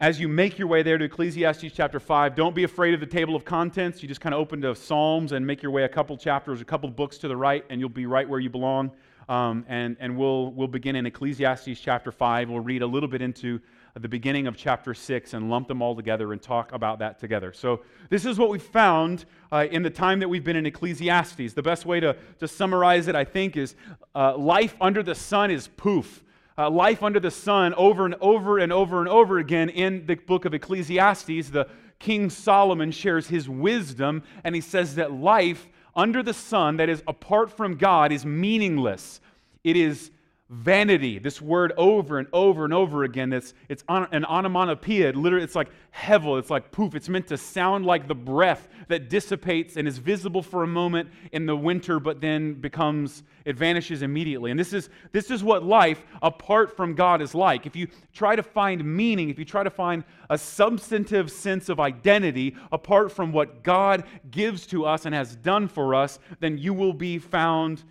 as you make your way there to Ecclesiastes chapter 5, don't be afraid of the table of contents. You just kind of open to Psalms and make your way a couple chapters, a couple books to the right, and you'll be right where you belong. Um, and and we'll, we'll begin in Ecclesiastes chapter 5. We'll read a little bit into the beginning of chapter 6 and lump them all together and talk about that together. So, this is what we've found uh, in the time that we've been in Ecclesiastes. The best way to, to summarize it, I think, is uh, life under the sun is poof uh, life under the sun over and over and over and over again in the book of Ecclesiastes. The King Solomon shares his wisdom, and he says that life under the sun, that is apart from God, is meaningless. It is vanity. This word over and over and over again. It's, it's on, an onomatopoeia. It literally, it's like hevel. It's like poof. It's meant to sound like the breath that dissipates and is visible for a moment in the winter, but then becomes, it vanishes immediately. And this is, this is what life apart from God is like. If you try to find meaning, if you try to find a substantive sense of identity apart from what God gives to us and has done for us, then you will be found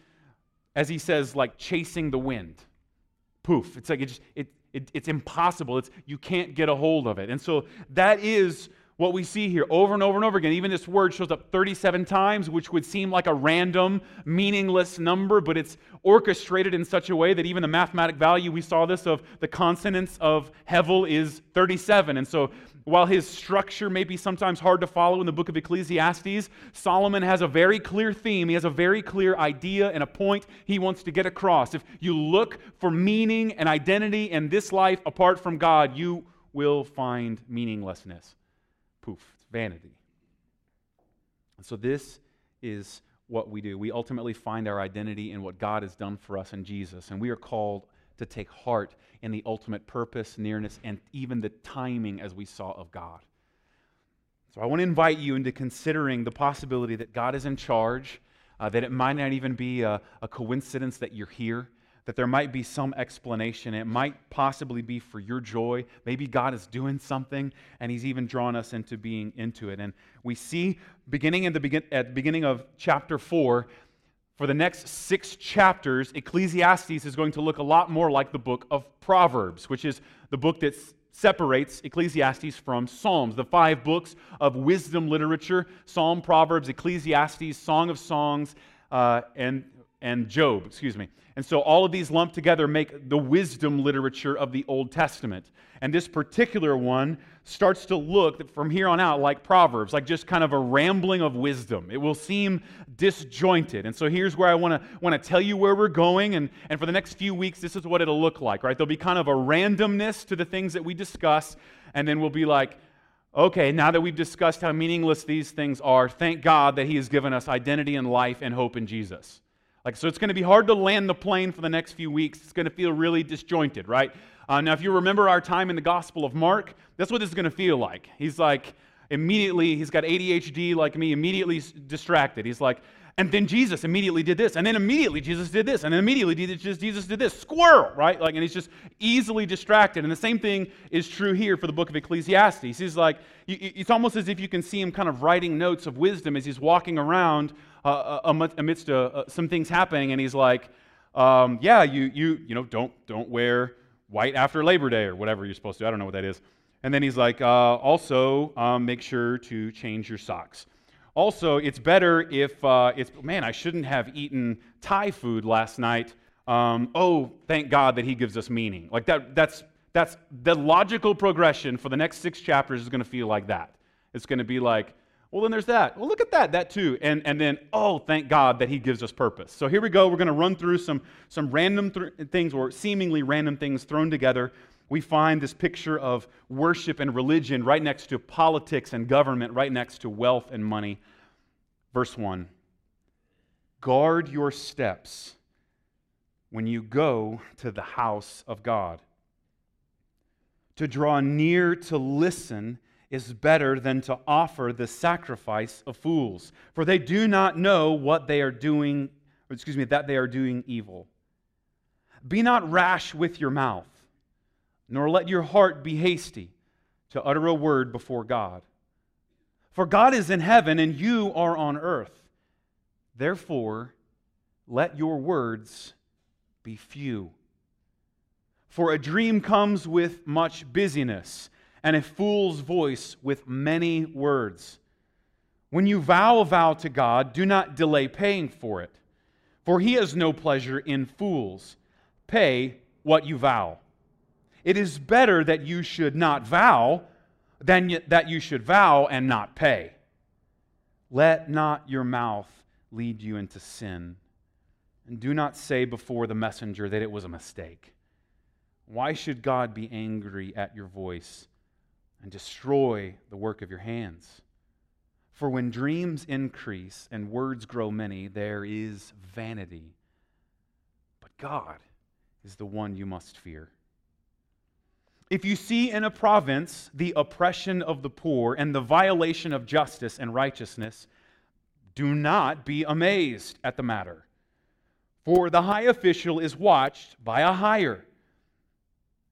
as he says, like chasing the wind. Poof. It's like it just, it, it, it's impossible. It's, you can't get a hold of it. And so that is what we see here over and over and over again. Even this word shows up 37 times, which would seem like a random, meaningless number, but it's orchestrated in such a way that even the mathematic value we saw this of the consonants of Hevel is 37. And so while his structure may be sometimes hard to follow in the book of Ecclesiastes, Solomon has a very clear theme. He has a very clear idea and a point he wants to get across. If you look for meaning and identity in this life apart from God, you will find meaninglessness. Poof, it's vanity. So this is what we do. We ultimately find our identity in what God has done for us in Jesus, and we are called to take heart in the ultimate purpose, nearness, and even the timing, as we saw, of God. So I want to invite you into considering the possibility that God is in charge, uh, that it might not even be a, a coincidence that you're here, that there might be some explanation. It might possibly be for your joy. Maybe God is doing something and He's even drawn us into being into it. And we see, beginning at the, begin, at the beginning of chapter 4, for the next six chapters, Ecclesiastes is going to look a lot more like the book of Proverbs, which is the book that separates Ecclesiastes from Psalms, the five books of wisdom literature Psalm, Proverbs, Ecclesiastes, Song of Songs, uh, and, and Job, excuse me. And so all of these lumped together make the wisdom literature of the Old Testament. And this particular one starts to look from here on out like Proverbs, like just kind of a rambling of wisdom. It will seem disjointed. And so here's where I want to want to tell you where we're going. And, and for the next few weeks, this is what it'll look like, right? There'll be kind of a randomness to the things that we discuss. And then we'll be like, okay, now that we've discussed how meaningless these things are, thank God that He has given us identity and life and hope in Jesus. Like, so it's going to be hard to land the plane for the next few weeks. It's going to feel really disjointed, right? Uh, now, if you remember our time in the Gospel of Mark, that's what this is going to feel like. He's like, immediately, he's got ADHD like me, immediately distracted. He's like, and then Jesus immediately did this, and then immediately Jesus did this, and then immediately Jesus did this. Squirrel, right? Like, and he's just easily distracted. And the same thing is true here for the book of Ecclesiastes. He's like, it's almost as if you can see him kind of writing notes of wisdom as he's walking around uh, uh amidst uh, uh, some things happening, and he's like, um, "Yeah, you you you know don't don't wear white after Labor Day or whatever you're supposed to. I don't know what that is." And then he's like, uh, "Also, um, make sure to change your socks." Also, it's better if uh, it's man, I shouldn't have eaten Thai food last night. Um, oh, thank God that He gives us meaning. Like that. That's that's the logical progression for the next six chapters is going to feel like that. It's going to be like well, then there's that. Well, look at that, that too. And, and then, oh, thank God that He gives us purpose. So here we go. We're going to run through some, some random th- things or seemingly random things thrown together. We find this picture of worship and religion right next to politics and government, right next to wealth and money. Verse 1 Guard your steps when you go to the house of God. To draw near to listen is better than to offer the sacrifice of fools, for they do not know what they are doing, excuse me, that they are doing evil. Be not rash with your mouth, nor let your heart be hasty to utter a word before God. For God is in heaven and you are on earth. Therefore, let your words be few. For a dream comes with much busyness and a fool's voice with many words. When you vow a vow to God, do not delay paying for it, for he has no pleasure in fools. Pay what you vow. It is better that you should not vow than that you should vow and not pay. Let not your mouth lead you into sin. And do not say before the messenger that it was a mistake. Why should God be angry at your voice and destroy the work of your hands? For when dreams increase and words grow many, there is vanity. But God is the one you must fear. If you see in a province the oppression of the poor and the violation of justice and righteousness, do not be amazed at the matter. For the high official is watched by a higher,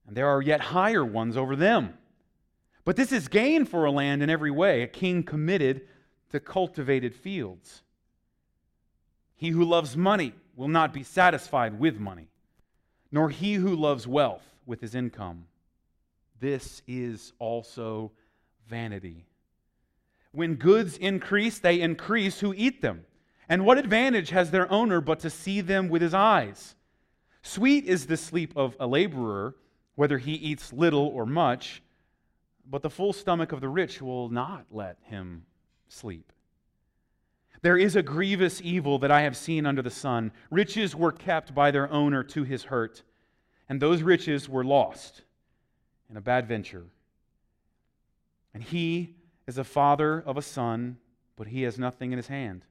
and there are yet higher ones over them. But this is gain for a land in every way, a king committed to cultivated fields. He who loves money will not be satisfied with money, nor he who loves wealth with his income. This is also vanity. When goods increase, they increase who eat them. And what advantage has their owner but to see them with his eyes? Sweet is the sleep of a laborer, whether he eats little or much, but the full stomach of the rich will not let him sleep. There is a grievous evil that I have seen under the sun. Riches were kept by their owner to his hurt, and those riches were lost in a bad venture. And he is a father of a son, but he has nothing in his hand.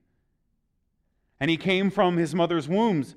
And he came from his mother's wombs.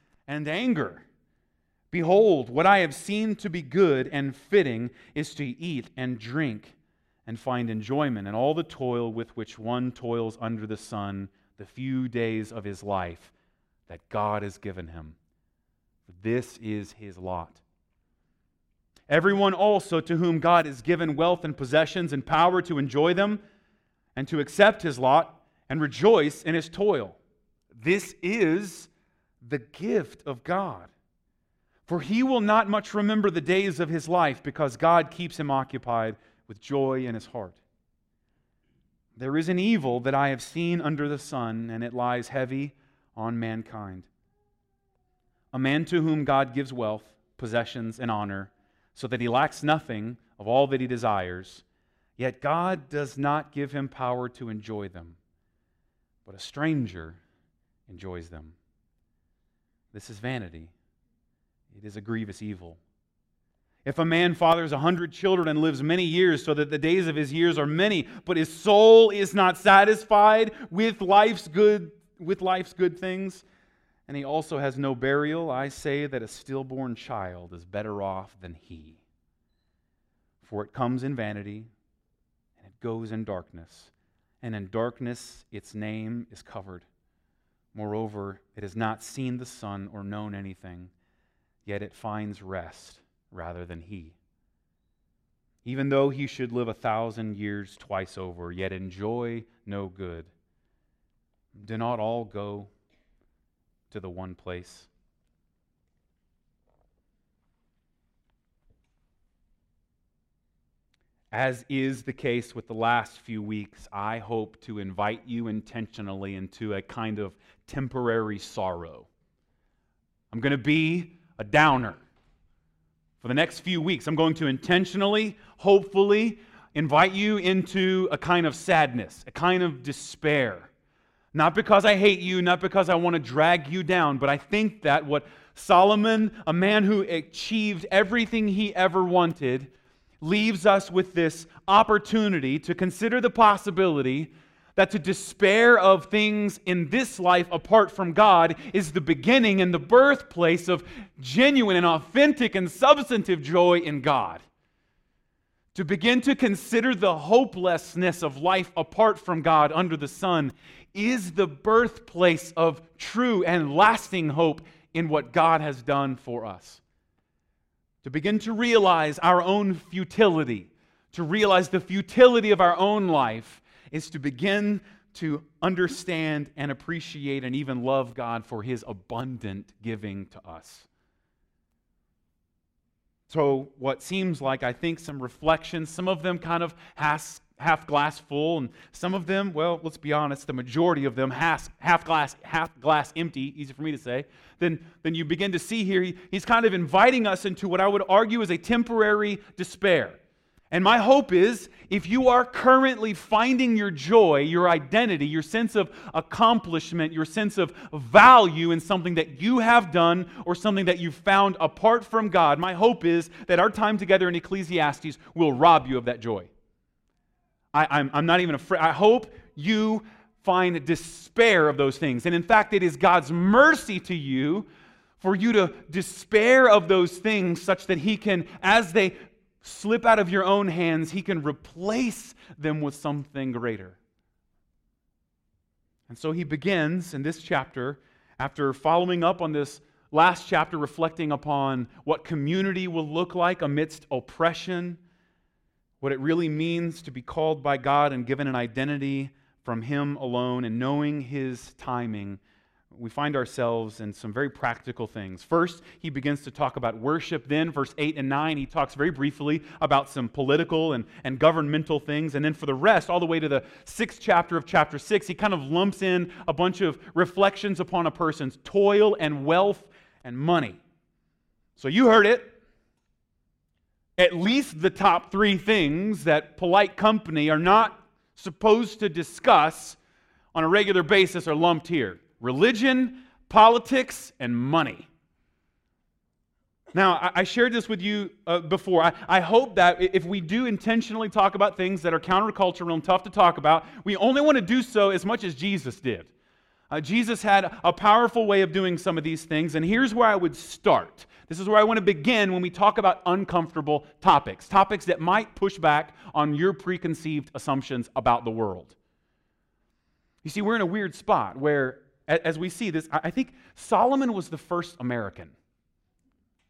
and anger. Behold, what I have seen to be good and fitting is to eat and drink and find enjoyment in all the toil with which one toils under the sun the few days of his life that God has given him. This is his lot. Everyone also to whom God has given wealth and possessions and power to enjoy them and to accept his lot and rejoice in his toil. This is the gift of God. For he will not much remember the days of his life because God keeps him occupied with joy in his heart. There is an evil that I have seen under the sun, and it lies heavy on mankind. A man to whom God gives wealth, possessions, and honor so that he lacks nothing of all that he desires, yet God does not give him power to enjoy them, but a stranger enjoys them. This is vanity. It is a grievous evil. If a man fathers a hundred children and lives many years, so that the days of his years are many, but his soul is not satisfied with life's good, with life's good things, and he also has no burial, I say that a stillborn child is better off than he. For it comes in vanity, and it goes in darkness, and in darkness its name is covered. Moreover, it has not seen the sun or known anything, yet it finds rest rather than he. Even though he should live a thousand years twice over, yet enjoy no good. Do not all go to the one place. As is the case with the last few weeks, I hope to invite you intentionally into a kind of temporary sorrow. I'm going to be a downer. For the next few weeks, I'm going to intentionally, hopefully, invite you into a kind of sadness, a kind of despair. Not because I hate you, not because I want to drag you down, but I think that what Solomon, a man who achieved everything he ever wanted, leaves us with this opportunity to consider the possibility that to despair of things in this life apart from God is the beginning and the birthplace of genuine and authentic and substantive joy in God. to begin to consider the hopelessness of life apart from God under the sun, is the birthplace of true and lasting hope in what God has done for us. To begin to realize our own futility, to realize the futility of our own life, is to begin to understand and appreciate and even love God for his abundant giving to us. So, what seems like, I think, some reflections, some of them kind of half, half glass full, and some of them, well, let's be honest, the majority of them half, half glass, half glass empty, easy for me to say. Then, then you begin to see here, he, he's kind of inviting us into what I would argue is a temporary despair. And my hope is if you are currently finding your joy, your identity, your sense of accomplishment, your sense of value in something that you have done or something that you found apart from God, my hope is that our time together in Ecclesiastes will rob you of that joy. I, am not even afraid. I hope you find despair of those things. And in fact, it is God's mercy to you for you to despair of those things such that He can, as they slip out of your own hands, He can replace them with something greater. And so He begins in this chapter, after following up on this last chapter, reflecting upon what community will look like amidst oppression, what it really means to be called by God and given an identity from Him alone, and knowing His timing we find ourselves in some very practical things. First, he begins to talk about worship. Then, verse 8 and 9, he talks very briefly about some political and, and governmental things. And then, for the rest, all the way to the sixth chapter of chapter 6, he kind of lumps in a bunch of reflections upon a person's toil and wealth and money. So, you heard it. At least the top three things that polite company are not supposed to discuss on a regular basis are lumped here religion, politics, and money. Now, I shared this with you uh, before. I, I, hope that if we do intentionally talk about things that are countercultural and tough to talk about, we only want to do so as much as Jesus did. Uh, Jesus had a powerful way of doing some of these things, and here's where I would start. This is where I want to begin when we talk about uncomfortable topics, topics that might push back on your preconceived assumptions about the world. You see, we're in a weird spot where as we see this, I think Solomon was the first American.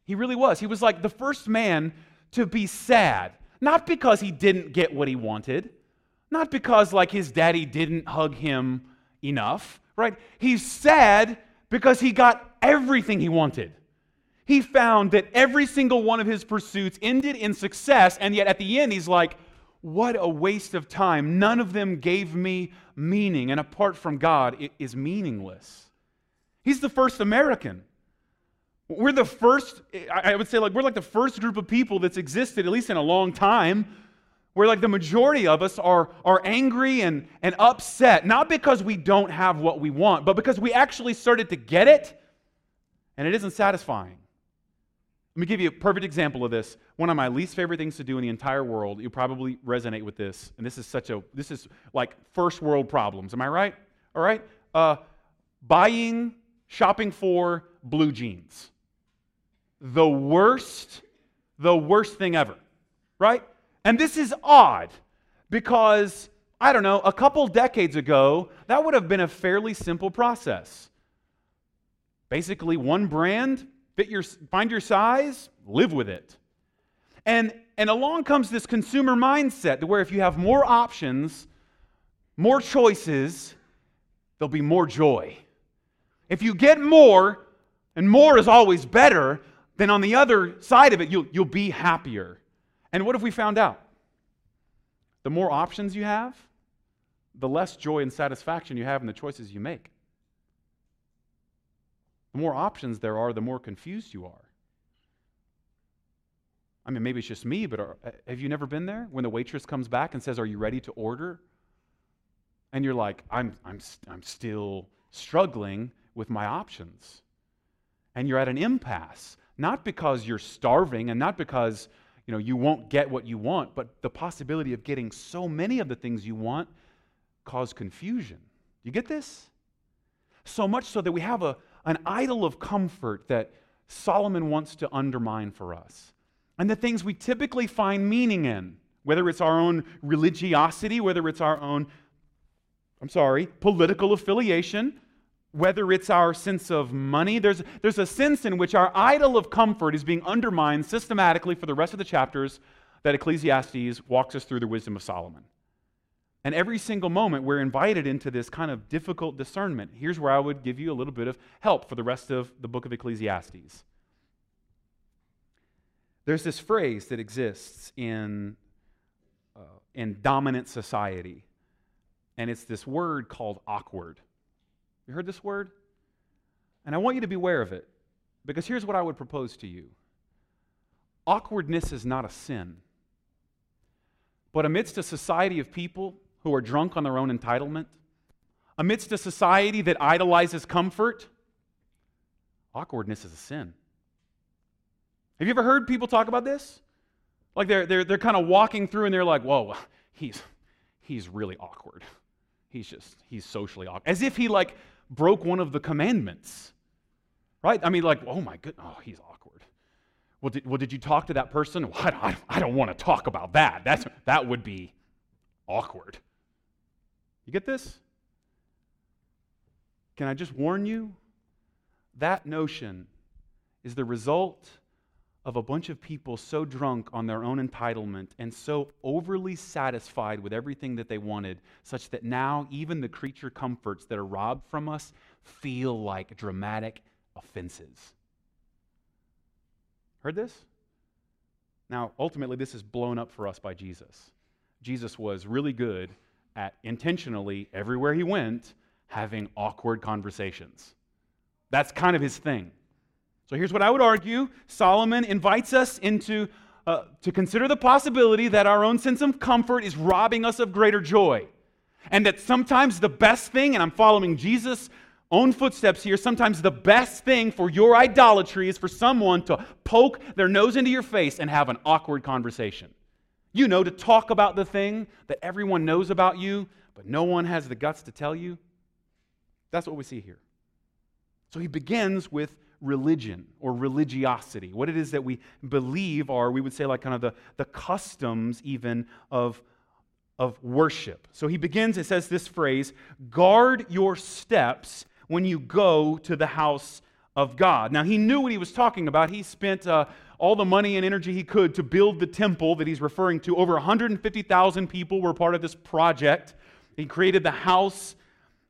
He really was. He was like the first man to be sad, not because he didn't get what he wanted, not because like his daddy didn't hug him enough, right? He's sad because he got everything he wanted. He found that every single one of his pursuits ended in success, and yet at the end, he's like, what a waste of time. None of them gave me meaning, and apart from God, it is meaningless. He's the first American. We're the first, I would say, like, we're like the first group of people that's existed, at least in a long time, where like the majority of us are, are angry and, and upset, not because we don't have what we want, but because we actually started to get it and it isn't satisfying. Let me give you a perfect example of this. One of my least favorite things to do in the entire world. You probably resonate with this, and this is such a this is like first world problems. Am I right? All right. Uh, buying, shopping for blue jeans. The worst, the worst thing ever, right? And this is odd because I don't know. A couple decades ago, that would have been a fairly simple process. Basically, one brand fit your, find your size, live with it. And, and along comes this consumer mindset to where if you have more options, more choices, there'll be more joy. If you get more, and more is always better, then on the other side of it, you'll, you'll be happier. And what have we found out? The more options you have, the less joy and satisfaction you have in the choices you make. The more options there are, the more confused you are. I mean, maybe it's just me, but are, have you never been there when the waitress comes back and says, Are you ready to order? And you're like, I'm, I'm, I'm still struggling with my options. And you're at an impasse, not because you're starving and not because you, know, you won't get what you want, but the possibility of getting so many of the things you want cause confusion. You get this? So much so that we have a, an idol of comfort that Solomon wants to undermine for us. And the things we typically find meaning in whether it's our own religiosity, whether it's our own, I'm sorry, political affiliation, whether it's our sense of money. There's, there's a sense in which our idol of comfort is being undermined systematically for the rest of the chapters that Ecclesiastes walks us through the wisdom of Solomon. And every single moment, we're invited into this kind of difficult discernment. Here's where I would give you a little bit of help for the rest of the book of Ecclesiastes. There's this phrase that exists in, uh, in dominant society, and it's this word called awkward. You heard this word? And I want you to be aware of it, because here's what I would propose to you awkwardness is not a sin. But amidst a society of people who are drunk on their own entitlement, amidst a society that idolizes comfort, awkwardness is a sin. Have you ever heard people talk about this? Like they're, they're, they're kind of walking through and they're like, whoa, he's, he's really awkward. He's just, he's socially awkward. As if he like broke one of the commandments, right? I mean, like, oh my goodness, oh, he's awkward. Well did, well, did you talk to that person? Well, I, I don't want to talk about that. That's, that would be awkward. You get this? Can I just warn you? That notion is the result of a bunch of people so drunk on their own entitlement and so overly satisfied with everything that they wanted, such that now even the creature comforts that are robbed from us feel like dramatic offenses. Heard this? Now, ultimately, this is blown up for us by Jesus. Jesus was really good at intentionally, everywhere he went, having awkward conversations. That's kind of his thing. So here's what I would argue Solomon invites us into uh, to consider the possibility that our own sense of comfort is robbing us of greater joy. And that sometimes the best thing, and I'm following Jesus' own footsteps here, sometimes the best thing for your idolatry is for someone to poke their nose into your face and have an awkward conversation. You know, to talk about the thing that everyone knows about you, but no one has the guts to tell you. That's what we see here. So he begins with religion or religiosity, what it is that we believe are, we would say, like kind of the, the customs even of, of worship. So he begins, it says this phrase guard your steps when you go to the house of God. Now, he knew what he was talking about. He spent uh, all the money and energy he could to build the temple that he's referring to. Over 150,000 people were part of this project. He created the house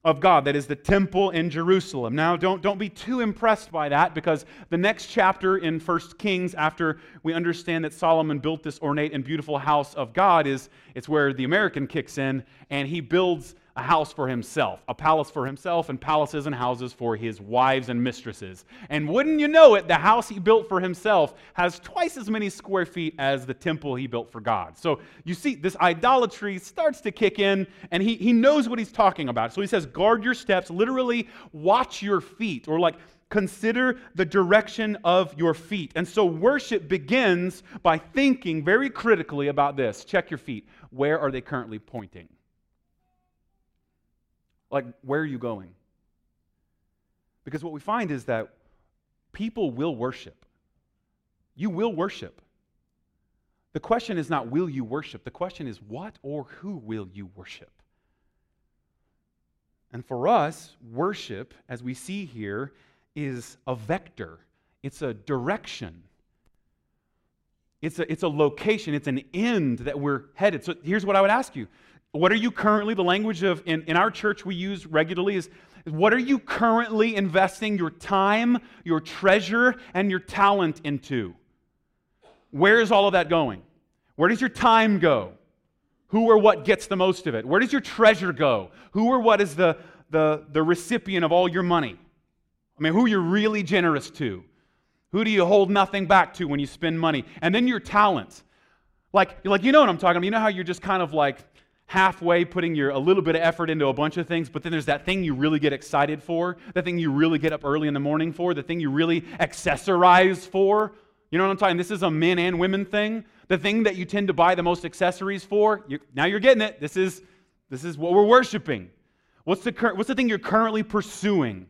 of God, that is the temple in Jerusalem. Now, don't, don't be too impressed by that because the next chapter in First Kings, after we understand that Solomon built this ornate and beautiful house of God, is it's where the American kicks in and he builds a house for himself, a palace for himself, and palaces and houses for his wives and mistresses. And wouldn't you know it, the house he built for himself has twice as many square feet as the temple he built for God. So you see, this idolatry starts to kick in, and he, he knows what he's talking about. So he says, guard your steps, literally, watch your feet, or like, consider the direction of your feet. And so worship begins by thinking very critically about this. Check your feet. Where are they currently pointing? Like, where are you going? Because what we find is that people will worship. You will worship. The question is not, will you worship? The question is, what or who will you worship? And for us, worship, as we see here, is a vector, it's a direction. It's a, it's a location, it's an end that we're headed. So here's what I would ask you what are you currently, the language of in, in our church we use regularly is what are you currently investing your time, your treasure, and your talent into? Where is all of that going? Where does your time go? Who or what gets the most of it? Where does your treasure go? Who or what is the, the, the recipient of all your money? I mean, who you're really generous to? Who do you hold nothing back to when you spend money? And then your talent. Like, like you know what I'm talking about. You know how you're just kind of like, halfway putting your a little bit of effort into a bunch of things, but then there's that thing you really get excited for, the thing you really get up early in the morning for, the thing you really accessorize for. You know what I'm talking? This is a men and women thing. The thing that you tend to buy the most accessories for. You, now you're getting it. This is this is what we're worshiping. What's the what's the thing you're currently pursuing?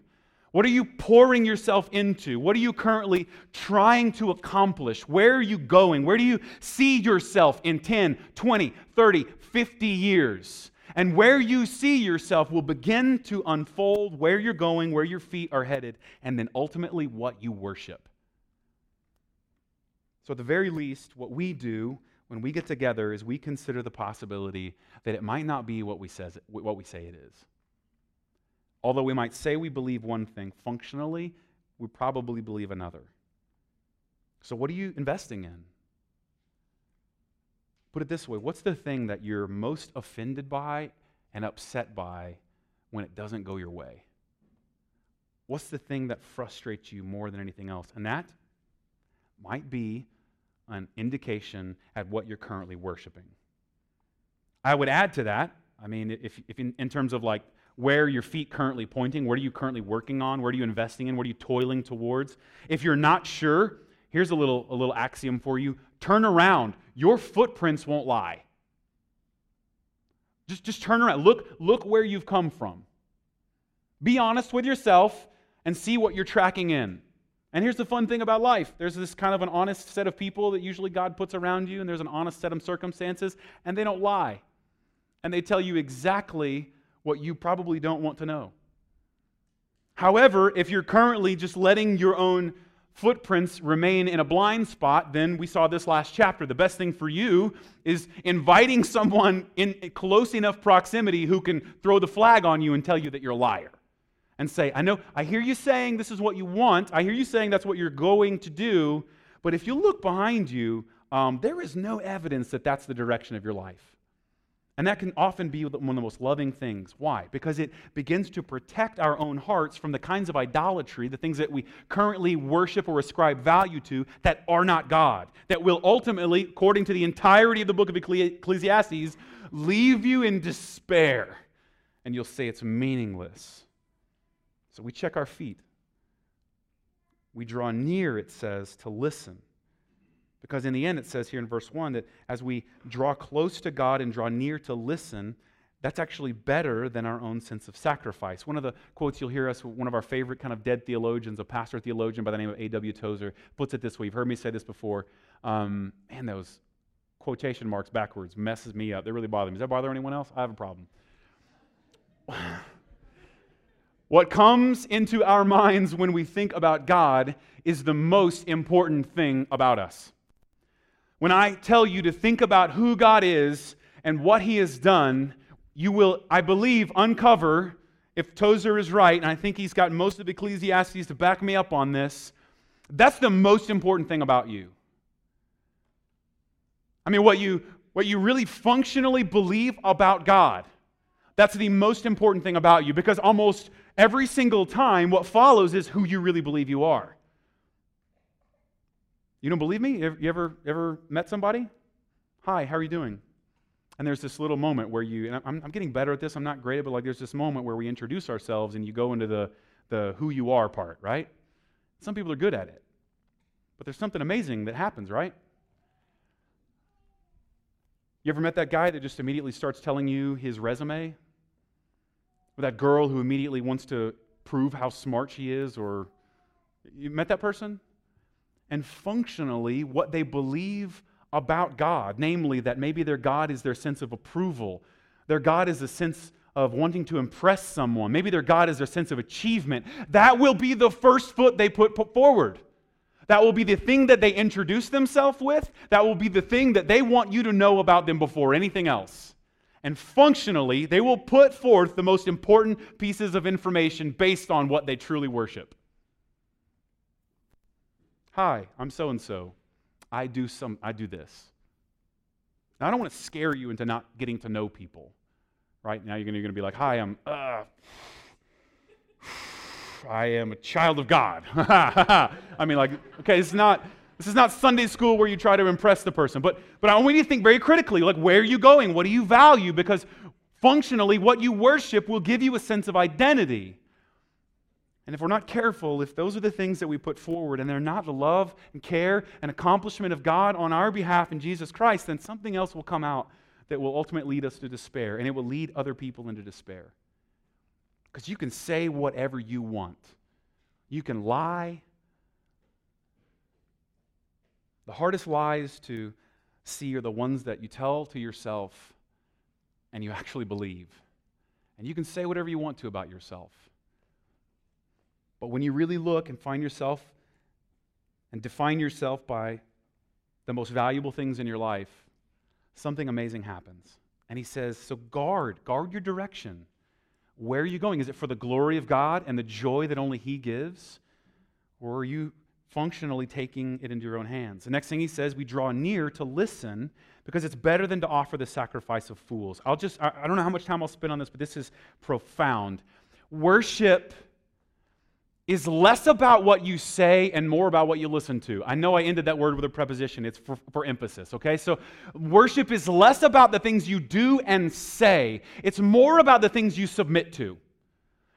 What are you pouring yourself into? What are you currently trying to accomplish? Where are you going? Where do you see yourself in 10, 20, 30, 50 years? And where you see yourself will begin to unfold where you're going, where your feet are headed, and then ultimately what you worship. So, at the very least, what we do when we get together is we consider the possibility that it might not be what we, says, what we say it is. Although we might say we believe one thing, functionally, we probably believe another. So, what are you investing in? Put it this way what's the thing that you're most offended by and upset by when it doesn't go your way? What's the thing that frustrates you more than anything else? And that might be an indication at what you're currently worshiping. I would add to that, I mean, if, if in, in terms of like where your feet currently pointing, what are you currently working on, what are you investing in, what are you toiling towards? If you're not sure, here's a little, a little axiom for you turn around. Your footprints won't lie. Just, just turn around. Look, look where you've come from. Be honest with yourself and see what you're tracking in. And here's the fun thing about life there's this kind of an honest set of people that usually God puts around you, and there's an honest set of circumstances, and they don't lie. And they tell you exactly what you probably don't want to know. However, if you're currently just letting your own footprints remain in a blind spot, then we saw this last chapter. The best thing for you is inviting someone in close enough proximity who can throw the flag on you and tell you that you're a liar. And say, I know, I hear you saying this is what you want. I hear you saying that's what you're going to do. But if you look behind you, um, there is no evidence that that's the direction of your life. And that can often be one of the most loving things. Why? Because it begins to protect our own hearts from the kinds of idolatry, the things that we currently worship or ascribe value to that are not God, that will ultimately, according to the entirety of the book of Ecclesiastes, leave you in despair. And you'll say it's meaningless. So we check our feet. We draw near, it says, to listen. Because in the end, it says here in verse 1 that as we draw close to God and draw near to listen, that's actually better than our own sense of sacrifice. One of the quotes you'll hear us, one of our favorite kind of dead theologians, a pastor theologian by the name of A.W. Tozer, puts it this way. You've heard me say this before. Um, man, those quotation marks backwards messes me up. They really bother me. Does that bother anyone else? I have a problem. what comes into our minds when we think about God is the most important thing about us when I tell you to think about who God is and what He has done, you will, I believe, uncover, if Tozer is right, and I think he's got most of Ecclesiastes to back me up on this, that's the most important thing about you. I mean, what you, what you really functionally believe about God, that's the most important thing about you because almost every single time what follows is who you really believe you are. You don't believe me? You ever, ever met somebody? Hi, how are you doing? And there's this little moment where you, and I'm, I'm getting better at this, I'm not great, but like there's this moment where we introduce ourselves and you go into the, the who you are part, right? Some people are good at it. But there's something amazing that happens, right? You ever met that guy that just immediately starts telling you his resume? Or that girl who immediately wants to prove how smart she is? Or you met that person? And functionally what they believe about God, namely that maybe their God is their sense of approval, their God is a sense of wanting to impress someone, maybe their God is their sense of achievement. That will be the first foot they put, put forward. That will be the thing that they introduce themselves with. That will be the thing that they want you to know about them before anything else. And functionally, they will put forth the most important pieces of information based on what they truly worship. Hi, I'm so and so. I do some I do this. Now I don't want to scare you into not getting to know people. Right? Now you're going to be like, "Hi, I'm uh, I am a child of God." I mean like, okay, it's not this is not Sunday school where you try to impress the person, but but I want you to think very critically, like where are you going? What do you value? Because functionally what you worship will give you a sense of identity. And if we're not careful, if those are the things that we put forward and they're not the love and care and accomplishment of God on our behalf in Jesus Christ, then something else will come out that will ultimately lead us to despair, and it will lead other people into despair. Because you can say whatever you want, You can lie. The hardest lies to see are the ones that you tell to yourself and you actually believe. And you can say whatever you want to about yourself. But when you really look and find yourself and define yourself by the most valuable things in your life, something amazing happens. And he says, So guard, guard your direction. Where are you going? Is it for the glory of God and the joy that only He gives? Or are you functionally taking it into your own hands? The next thing he says, we draw near to listen because it's better than to offer the sacrifice of fools. I'll just, I, I don't know how much time I'll spend on this, but this is profound. Worship is less about what you say and more about what you listen to. I know I ended that word with a preposition, it's for, for, emphasis, okay? So worship is less about the things you do and say, it's more about the things you submit to.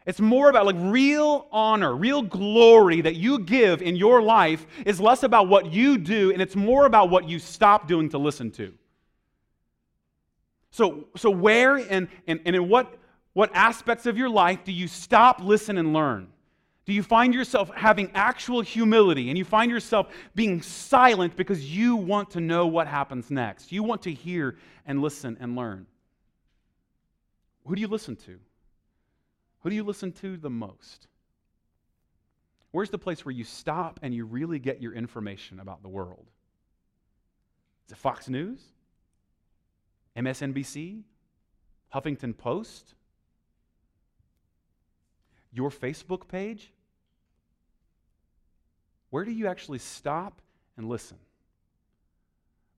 It's more about like real honor, real glory that you give in your life is less about what you do and it's more about what you stop doing to listen to. So, so where and, and, and in what, what aspects of your life do you stop, listen, and learn? Do you find yourself having actual humility and you find yourself being silent because you want to know what happens next? You want to hear and listen and learn. Who do you listen to? Who do you listen to the most? Where's the place where you stop and you really get your information about the world? Is it Fox News? MSNBC? Huffington Post? Your Facebook page? Where do you actually stop and listen?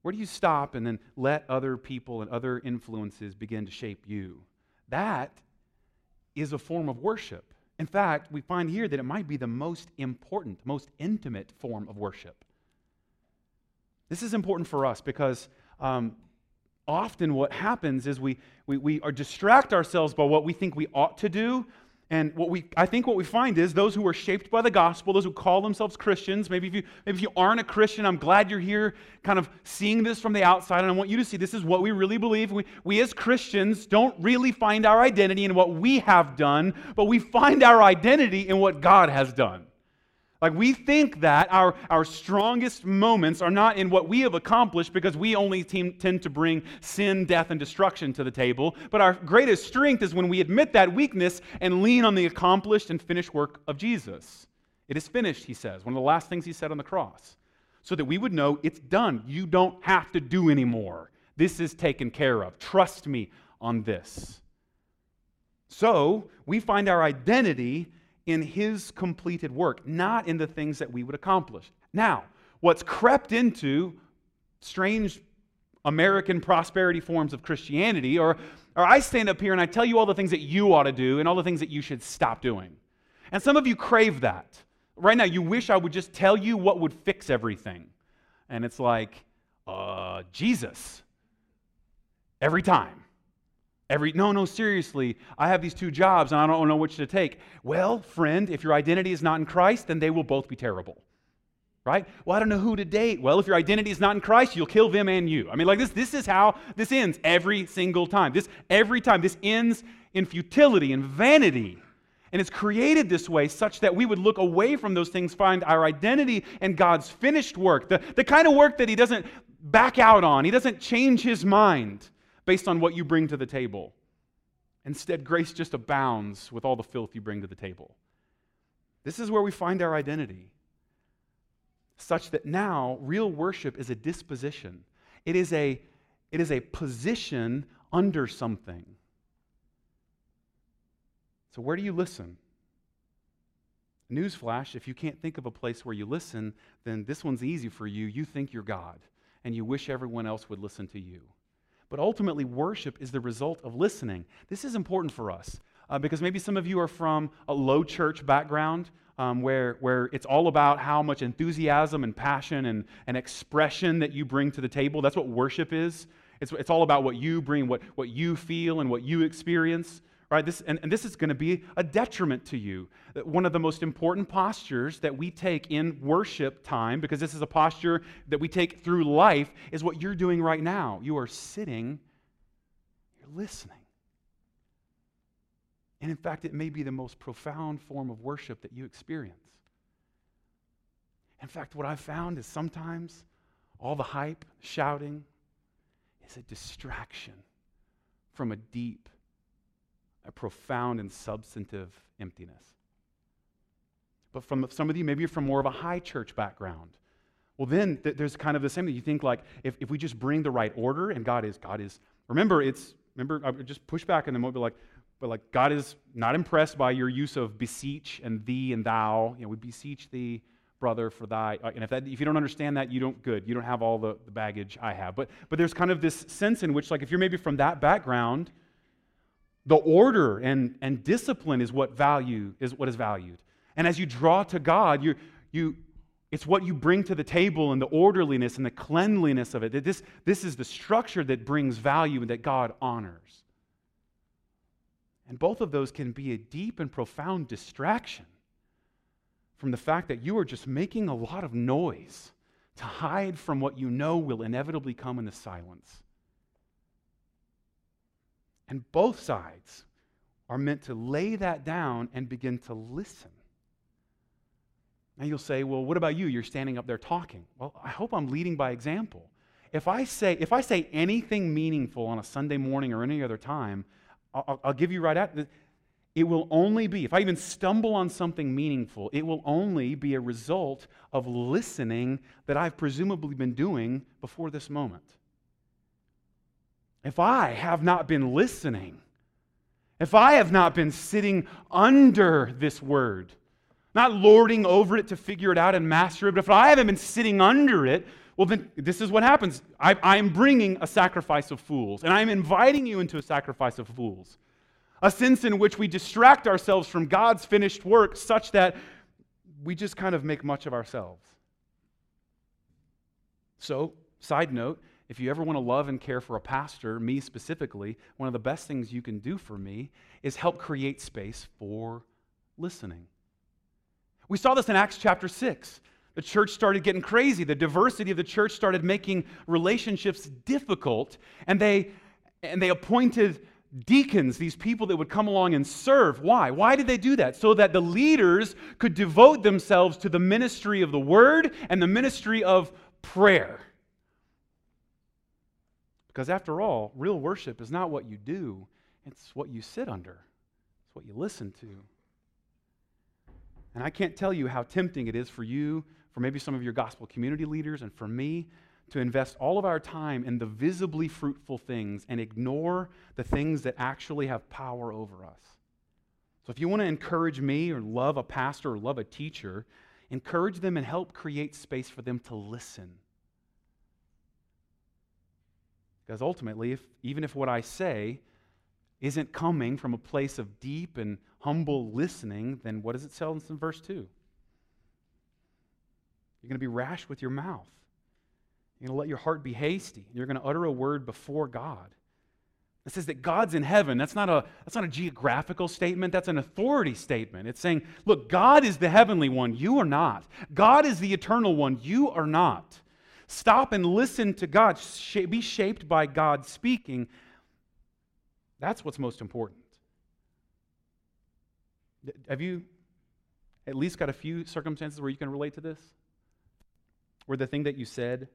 Where do you stop and then let other people and other influences begin to shape you? That is a form of worship. In fact, we find here that it might be the most important, most intimate form of worship. This is important for us because um, often what happens is we, we, we are distract ourselves by what we think we ought to do and what we, I think what we find is those who are shaped by the gospel, those who call themselves Christians, maybe if, you, maybe if you aren't a Christian, I'm glad you're here kind of seeing this from the outside. And I want you to see this is what we really believe. We, we as Christians don't really find our identity in what we have done, but we find our identity in what God has done. Like we think that our, our strongest moments are not in what we have accomplished because we only tend to bring sin, death, and destruction to the table. But our greatest strength is when we admit that weakness and lean on the accomplished and finished work of Jesus. It is finished, he says, one of the last things he said on the cross. So that we would know it's done. You don't have to do anymore. This is taken care of. Trust me on this. So we find our identity in his completed work, not in the things that we would accomplish. Now, what's crept into strange American prosperity forms of Christianity, or, or I stand up here and I tell you all the things that you ought to do and all the things that you should stop doing. And some of you crave that. Right now, you wish I would just tell you what would fix everything. And it's like, uh, Jesus. Every time. Every, no, no, seriously, I have these two jobs and I don't know which to take. Well, friend, if your identity is not in Christ, then they will both be terrible. Right? Well, I don't know who to date. Well, if your identity is not in Christ, you'll kill them and you. I mean, like this, this is how this ends every single time. This every time. This ends in futility and vanity. And it's created this way such that we would look away from those things, find our identity in God's finished work, the, the kind of work that He doesn't back out on, He doesn't change His mind based on what you bring to the table. Instead, grace just abounds with all the filth you bring to the table. This is where we find our identity, such that now real worship is a disposition. It is a, it is a position under something. So, where do you listen? Newsflash if you can't think of a place where you listen, then this one's easy for you. You think you're God, and you wish everyone else would listen to you. But ultimately, worship is the result of listening. This is important for us uh, because maybe some of you are from a low church background um, where, where it's all about how much enthusiasm and passion and, and expression that you bring to the table. That's what worship is. It's, it's all about what you bring, what, what you feel, and what you experience right? This and, and this is going to be a detriment to you. Uh, one of the most important postures that we take in worship time because this is a posture that we take through life is what you're doing right now. You are sitting you're listening. And in fact it may be the most profound form of worship that you experience. In fact, what I've found is sometimes all the hype, shouting, is a distraction from a deep, a profound, and substantive emptiness. But from some of you, maybe you're from more of a high church background. Well, then th- there's kind of the same thing. You think like if, if we just bring the right order and God is, God is, remember, it's, remember, I just push back and then we'll be like, but like God is not impressed by your use of beseech and thee and thou. You know, we beseech thee, brother, for thy. Uh, and if, that, if you don't understand that, you don't good. You don't have all the, the baggage I have. But, but there's kind of this sense in which, like, if you're maybe from that background, the order and, and discipline is what value is what is valued. And as you draw to God, you, you, it's what you bring to the table and the orderliness and the cleanliness of it. This, this is the structure that brings value and that God honors. And both of those can be a deep and profound distraction from the fact that you are just making a lot of noise to hide from what you know will inevitably come in the silence. And both sides are meant to lay that down and begin to listen. Now you'll say, well, what about you? You're standing up there talking. Well, I hope I'm leading by example. If I say, if I say anything meaningful on a Sunday morning or any other time, I'll, I'll give you right at it will only be, if I even stumble on something meaningful, it will only be a result of listening that I've presumably been doing before this moment. If I have not been listening, if I have not been sitting under this word, not lording over it to figure it out and master it, but if I haven't been sitting under it, well, then this is what happens. I, am bringing a sacrifice of fools, and I'm inviting you into a sacrifice of fools a sense in which we distract ourselves from God's finished work such that we just kind of make much of ourselves. So, side note, if you ever want to love and care for a pastor, me specifically, one of the best things you can do for me is help create space for listening. We saw this in Acts chapter 6. The church started getting crazy. The diversity of the church started making relationships difficult, and they, and they appointed deacons, these people that would come along and serve. Why? Why did they do that? So that the leaders could devote themselves to the ministry of the word and the ministry of prayer. Because after all, real worship is not what you do, it's what you sit under, it's what you listen to. And I can't tell you how tempting it is for you, for maybe some of your gospel community leaders, and for me to invest all of our time in the visibly fruitful things and ignore the things that actually have power over us. So, if you want to encourage me or love a pastor or love a teacher, encourage them and help create space for them to listen. Because ultimately, if, even if what I say isn't coming from a place of deep and humble listening, then what does it tell us in verse 2? You're going to be rash with your mouth. You're going to let your heart be hasty. You're going to utter a word before God. It says that God's in heaven. That's not, a, that's not a geographical statement, that's an authority statement. It's saying, look, God is the heavenly one, you are not. God is the eternal one, you are not. Stop and listen to God. Be shaped by God speaking. That's what's most important. Have you at least got a few circumstances where you can relate to this? Where the thing that you said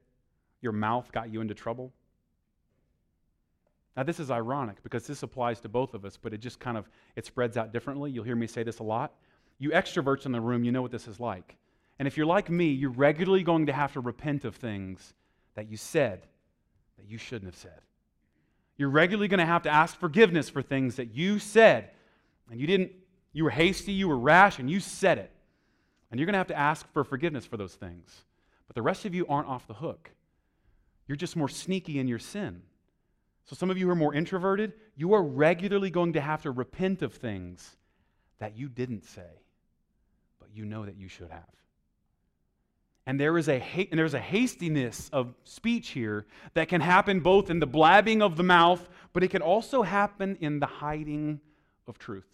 your mouth got you into trouble? Now this is ironic because this applies to both of us, but it just kind of it spreads out differently. You'll hear me say this a lot. You extroverts in the room, you know what this is like. And if you're like me, you're regularly going to have to repent of things that you said that you shouldn't have said. You're regularly going to have to ask forgiveness for things that you said and you didn't you were hasty, you were rash and you said it. And you're going to have to ask for forgiveness for those things. But the rest of you aren't off the hook. You're just more sneaky in your sin. So, some of you who are more introverted, you are regularly going to have to repent of things that you didn't say, but you know that you should have. And there is a and there's a hastiness of speech here that can happen both in the blabbing of the mouth, but it can also happen in the hiding of truth.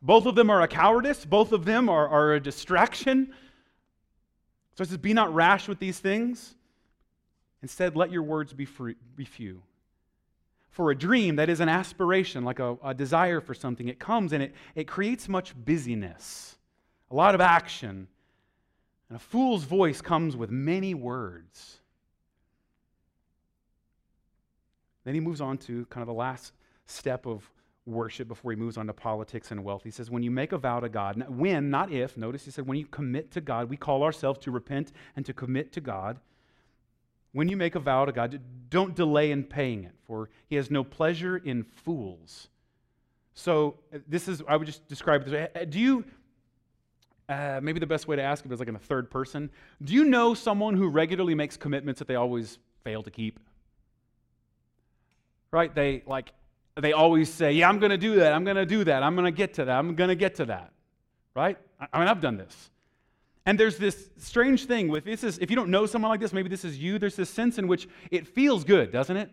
Both of them are a cowardice, both of them are, are a distraction. So it says, Be not rash with these things. Instead, let your words be, free, be few. For a dream, that is an aspiration, like a, a desire for something, it comes and it, it creates much busyness, a lot of action. And a fool's voice comes with many words. Then he moves on to kind of the last step of worship before he moves on to politics and wealth. He says, When you make a vow to God, when, not if, notice he said, when you commit to God, we call ourselves to repent and to commit to God. When you make a vow to God, don't delay in paying it, for he has no pleasure in fools. So, uh, this is, I would just describe it this way. Uh, do you, uh, maybe the best way to ask it is like in the third person. Do you know someone who regularly makes commitments that they always fail to keep? Right? They like they always say, Yeah, I'm going to do that. I'm going to do that. I'm going to get to that. I'm going to get to that. Right? I mean, I've done this. And there's this strange thing with this is if you don't know someone like this, maybe this is you, there's this sense in which it feels good, doesn't it?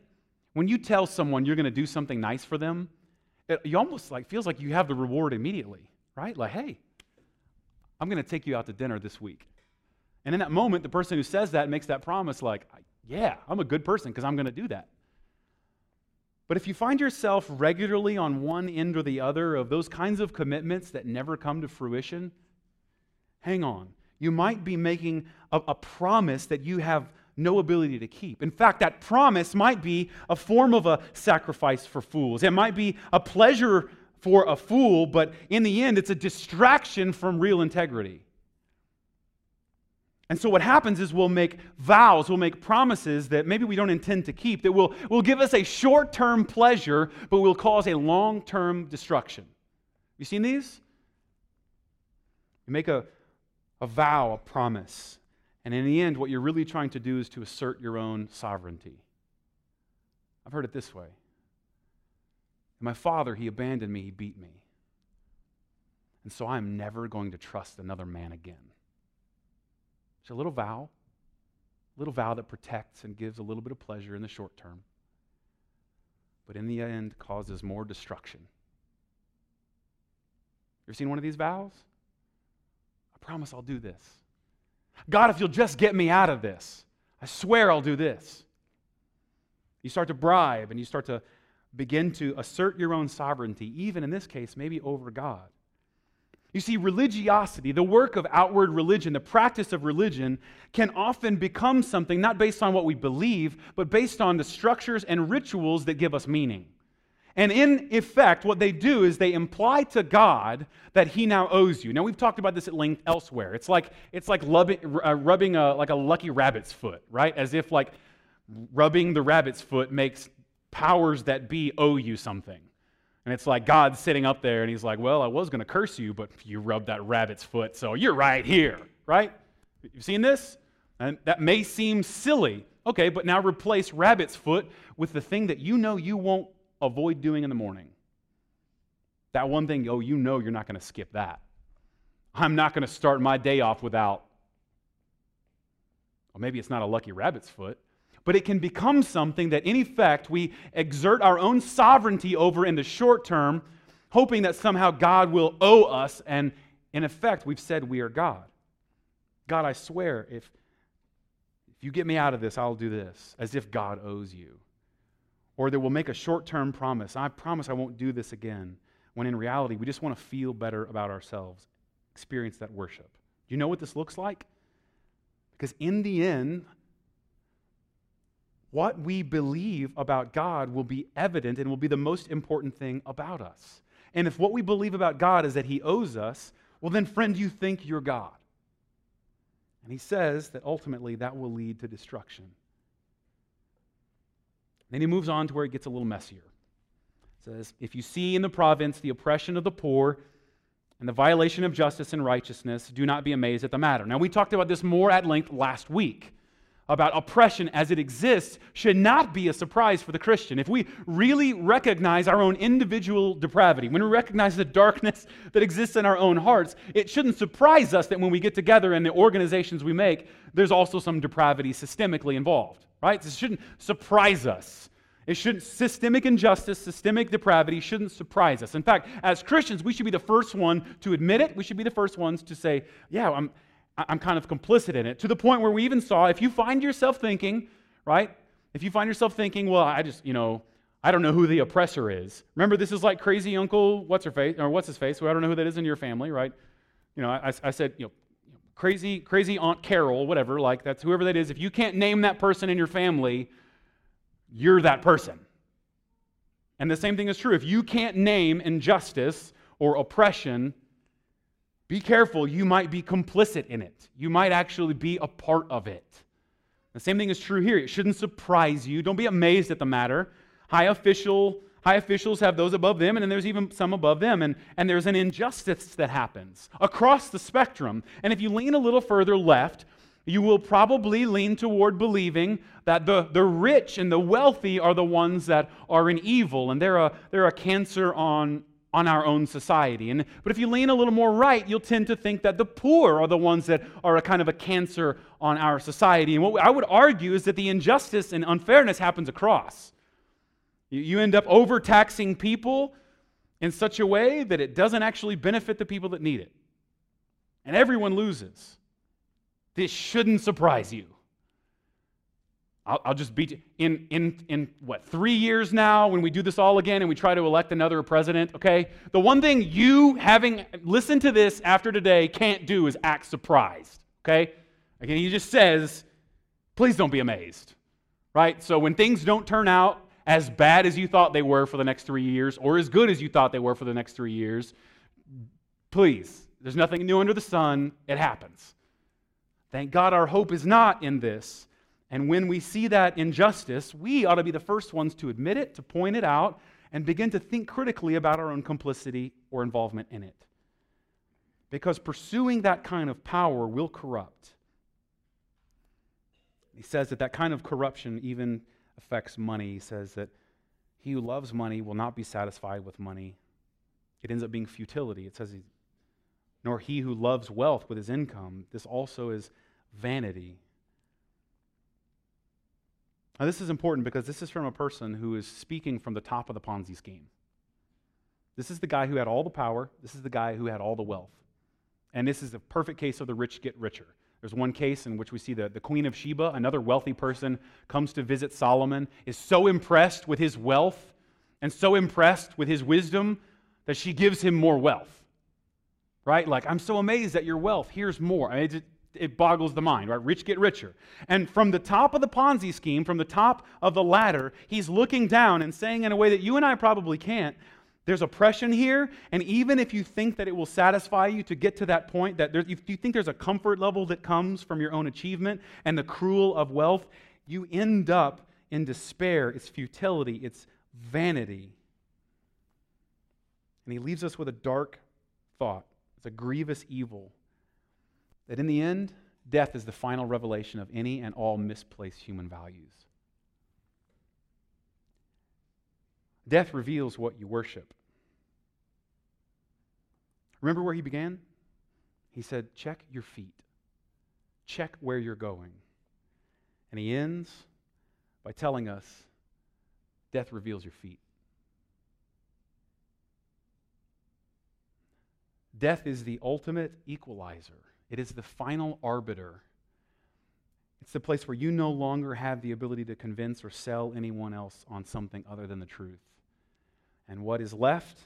When you tell someone you're going to do something nice for them, it you almost like feels like you have the reward immediately, right? Like, hey, I'm going to take you out to dinner this week. And in that moment, the person who says that makes that promise like, yeah, I'm a good person because I'm going to do that. But if you find yourself regularly on one end or the other of those kinds of commitments that never come to fruition, hang on. You might be making a, a, promise that you have no ability to keep. In fact, that promise might be a form of a sacrifice for fools. It might be a pleasure for a fool, but in the end, it's a distraction from real integrity. And so what happens is we'll make vows, we'll make promises that maybe we don't intend to keep, that will, will give us a short term pleasure, but will cause a long term destruction. You seen these? You make a, a vow, a promise, and in the end, what you're really trying to do is to assert your own sovereignty. I've heard it this way. And my father, he abandoned me, he beat me. And so I'm never going to trust another man again. It's a little vow, a little vow that protects and gives a little bit of pleasure in the short term, but in the end causes more destruction. You ever seen one of these vows? I promise I'll do this. God, if you'll just get me out of this, I swear I'll do this. You start to bribe and you start to begin to assert your own sovereignty, even in this case, maybe over God. You see, religiosity, the work of outward religion, the practice of religion, can often become something not based on what we believe, but based on the structures and rituals that give us meaning. And in effect, what they do is they imply to God that He now owes you. Now, we've talked about this at length elsewhere. It's like, it's like rubbing, uh, rubbing a, like a lucky rabbit's foot, right? As if like rubbing the rabbit's foot makes powers that be owe you something. And it's like God sitting up there and he's like, Well, I was going to curse you, but you rubbed that rabbit's foot, so you're right here, right? You've seen this? And that may seem silly. Okay, but now replace rabbit's foot with the thing that you know you won't avoid doing in the morning. That one thing, oh, you know you're not going to skip that. I'm not going to start my day off without, or maybe it's not a lucky rabbit's foot, but it can become something that, in effect, we exert our own sovereignty over in the short term, hoping that somehow God will owe us. And in effect, we've said we are God. God, I swear, if, if you get me out of this, I'll do this, as if God owes you. Or that we'll make a short term promise. I promise I won't do this again. When in reality, we just want to feel better about ourselves, experience that worship. Do you know what this looks like? Because in the end, what we believe about God will be evident and will be the most important thing about us. And if what we believe about God is that He owes us, well, then, friend, you think you're God. And He says that ultimately that will lead to destruction. Then He moves on to where it gets a little messier. It says, If you see in the province the oppression of the poor, and the violation of justice and righteousness, do not be amazed at the matter. Now, we talked about this more at length last week about oppression as it exists should not be a surprise for the Christian. If we really recognize our own individual depravity, when we recognize the darkness that exists in our own hearts, it shouldn't surprise us that when we get together in the organizations we make, there's also some depravity systemically involved, right? This shouldn't surprise us. It shouldn't, systemic injustice, systemic depravity shouldn't surprise us. In fact, as Christians, we should be the first one to admit it. We should be the first ones to say, yeah, I'm, I'm kind of complicit in it to the point where we even saw if you find yourself thinking, right? If you find yourself thinking, well, I just, you know, I don't know who the oppressor is. Remember, this is like crazy uncle, what's her face, or what's his face? Well, I don't know who that is in your family, right? You know, I, I said, you know, crazy, crazy Aunt Carol, whatever, like that's whoever that is, if you can't name that person in your family, you're that person. And the same thing is true. If you can't name injustice or oppression, be careful. You might be complicit in it. You might actually be a part of it. The same thing is true here. It shouldn't surprise you. Don't be amazed at the matter. High official high officials have those above them, and then there's even some above them. And, and there's an injustice that happens across the spectrum. And if you lean a little further left, you will probably lean toward believing that the, the rich and the wealthy are the ones that are in evil, and they're a, they're a cancer on, on our own society. And, but if you lean a little more right, you'll tend to think that the poor are the ones that are a kind of a cancer on our society. And what I would argue is that the injustice and unfairness happens across. You, you end up overtaxing people in such a way that it doesn't actually benefit the people that need it. And everyone loses. This shouldn't surprise you. I'll, I'll, just beat you. In, in, in what, three years now, when we do this all again and we try to elect another president, okay? The one thing you, having listened to this after today, can't do is act surprised, okay? Again, he just says, please don't be amazed, right? So when things don't turn out as bad as you thought they were for the next three years or as good as you thought they were for the next three years, please, there's nothing new under the sun. It happens. Thank God our hope is not in this. And when we see that injustice, we ought to be the first ones to admit it, to point it out, and begin to think critically about our own complicity or involvement in it. Because pursuing that kind of power will corrupt. He says that that kind of corruption even affects money. He says that he who loves money will not be satisfied with money. It ends up being futility. It says, nor he who loves wealth with his income. This also is vanity. Now, this is important because this is from a person who is speaking from the top of the Ponzi scheme. This is the guy who had all the power, this is the guy who had all the wealth. And this is the perfect case of the rich get richer. There's one case in which we see the, the Queen of Sheba, another wealthy person, comes to visit Solomon, is so impressed with his wealth and so impressed with his wisdom that she gives him more wealth. Right? Like, I'm so amazed at your wealth. Here's more. I mean, it, boggles the mind, right? Rich get richer. And from the top of the Ponzi scheme, from the top of the ladder, he's looking down and saying in a way that you and I probably can't, there's oppression here, and even if you think that it will satisfy you to get to that point, that there, if you think there's a comfort level that comes from your own achievement and the cruel of wealth, you end up in despair. It's futility, it's vanity. And he leaves us with a dark thought. It's a grievous evil. That in the end, death is the final revelation of any and all misplaced human values. Death reveals what you worship. Remember where he began? He said, Check your feet, check where you're going. And he ends by telling us, Death reveals your feet. Death is the ultimate equalizer, it is the final arbiter. It's the place where you no longer have the ability to convince or sell anyone else on something other than the truth. And what is left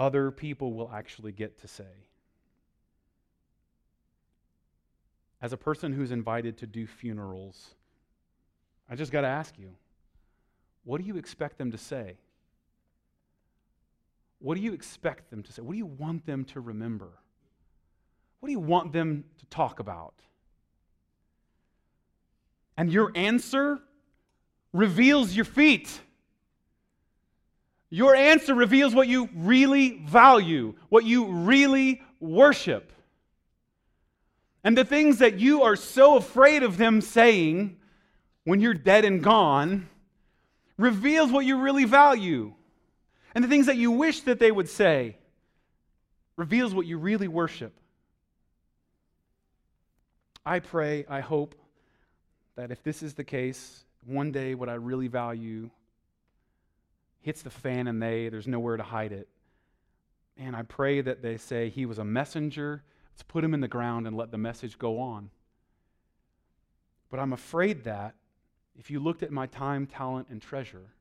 other people will actually get to say. As a person who's invited to do funerals, I just got to ask you what do you expect them to say? What do you expect them to say? What do you want them to remember? What do you want them to talk about? And your answer reveals your feet. Your answer reveals what you really value, what you really worship. And the things that you are so afraid of them saying when you're dead and gone reveals what you really value. And the things that you wish that they would say reveals what you really worship. I pray, I hope that if this is the case, one day what I really value hits the fan and they, there's nowhere to hide it. And I pray that they say he was a messenger. Let's put him in the ground and let the message go on. But I'm afraid that if you looked at my time, talent, and treasure,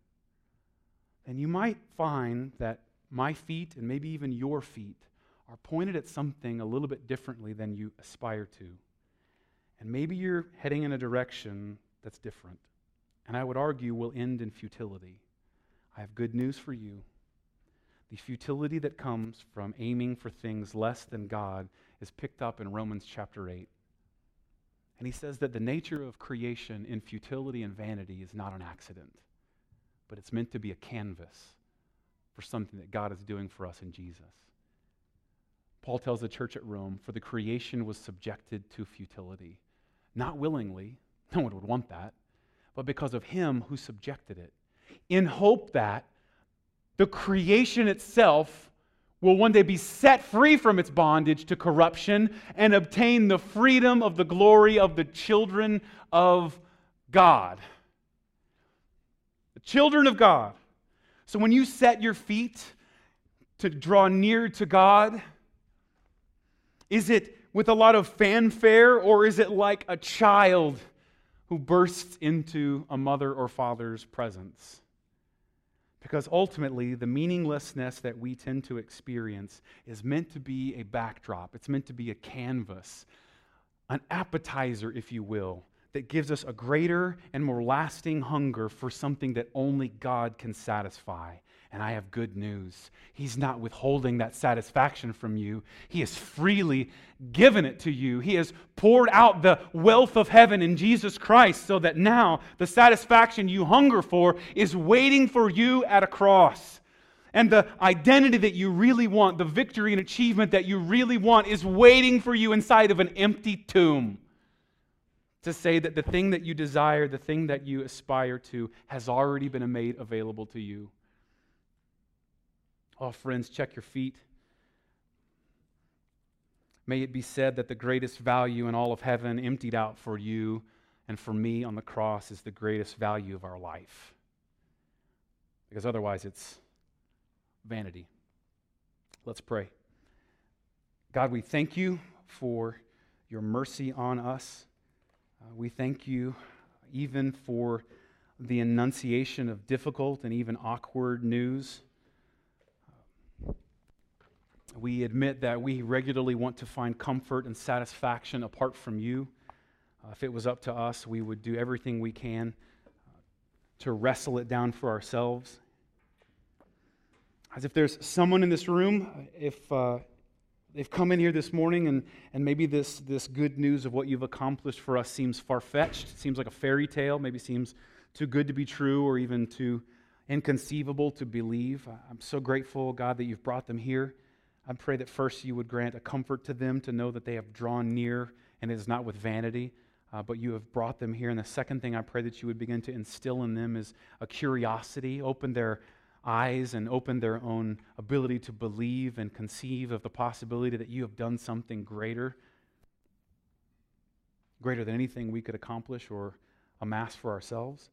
then you might find that my feet and maybe even your feet are pointed at something a little bit differently than you aspire to. And maybe you're heading in a direction that's different. And I would argue will end in futility. I have good news for you. The futility that comes from aiming for things less than God is picked up in Romans chapter 8. And he says that the nature of creation in futility and vanity is not an accident, but it's meant to be a canvas for something that God is doing for us in Jesus. Paul tells the church at Rome, for the creation was subjected to futility. Not willingly, no one would want that, but because of him who subjected it, in hope that the creation itself will one day be set free from its bondage to corruption and obtain the freedom of the glory of the children of God. The children of God. So when you set your feet to draw near to God, is it with a lot of fanfare or is it like a child who bursts into a mother or father's presence? Because ultimately, the meaninglessness that we tend to experience is meant to be a backdrop, it's meant to be a canvas, an appetizer, if you will, that gives us a greater and more lasting hunger for something that only God can satisfy. And I have good news. He's not withholding that satisfaction from you. He has freely given it to you. He has poured out the wealth of heaven in Jesus Christ so that now the satisfaction you hunger for is waiting for you at a cross. And the identity that you really want, the victory and achievement that you really want, is waiting for you inside of an empty tomb to say that the thing that you desire, the thing that you aspire to, has already been made available to you. Oh, friends, check your feet. May it be said that the greatest value in all of heaven, emptied out for you and for me on the cross, is the greatest value of our life. Because otherwise, it's vanity. Let's pray. God, we thank you for your mercy on us. Uh, we thank you even for the enunciation of difficult and even awkward news. We admit that we regularly want to find comfort and satisfaction apart from you. Uh, if it was up to us, we would do everything we can uh, to wrestle it down for ourselves. As if there's someone in this room, if uh, they've come in here this morning and, and maybe this, this good news of what you've accomplished for us seems far fetched, seems like a fairy tale, maybe seems too good to be true or even too inconceivable to believe. I'm so grateful, God, that you've brought them here. I pray that first you would grant a comfort to them to know that they have drawn near and it is not with vanity, uh, but you have brought them here. And the second thing I pray that you would begin to instill in them is a curiosity, open their eyes and open their own ability to believe and conceive of the possibility that you have done something greater, greater than anything we could accomplish or amass for ourselves.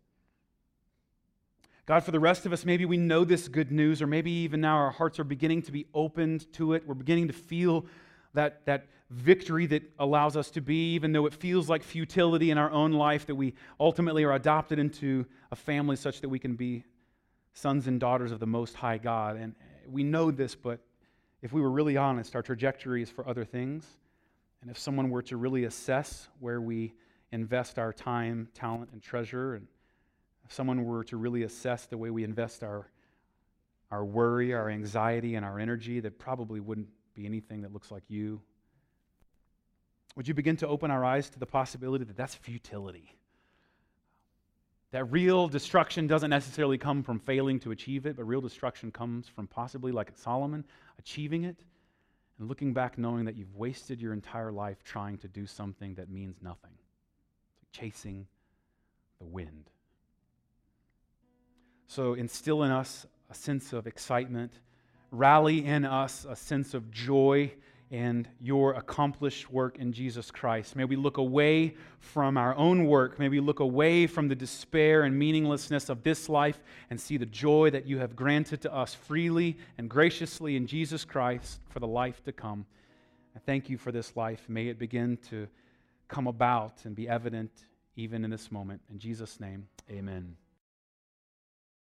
God, for the rest of us, maybe we know this good news, or maybe even now our hearts are beginning to be opened to it. We're beginning to feel that, that victory that allows us to be, even though it feels like futility in our own life, that we ultimately are adopted into a family such that we can be sons and daughters of the Most High God. And we know this, but if we were really honest, our trajectory is for other things. And if someone were to really assess where we invest our time, talent, and treasure, and if someone were to really assess the way we invest our, our worry, our anxiety, and our energy, that probably wouldn't be anything that looks like you. Would you begin to open our eyes to the possibility that that's futility? That real destruction doesn't necessarily come from failing to achieve it, but real destruction comes from possibly, like Solomon, achieving it and looking back knowing that you've wasted your entire life trying to do something that means nothing, chasing the wind. So instill in us a sense of excitement, rally in us a sense of joy and your accomplished work in Jesus Christ. May we look away from our own work. May we look away from the despair and meaninglessness of this life and see the joy that you have granted to us freely and graciously in Jesus Christ for the life to come. I thank you for this life. May it begin to come about and be evident even in this moment. In Jesus' name, amen.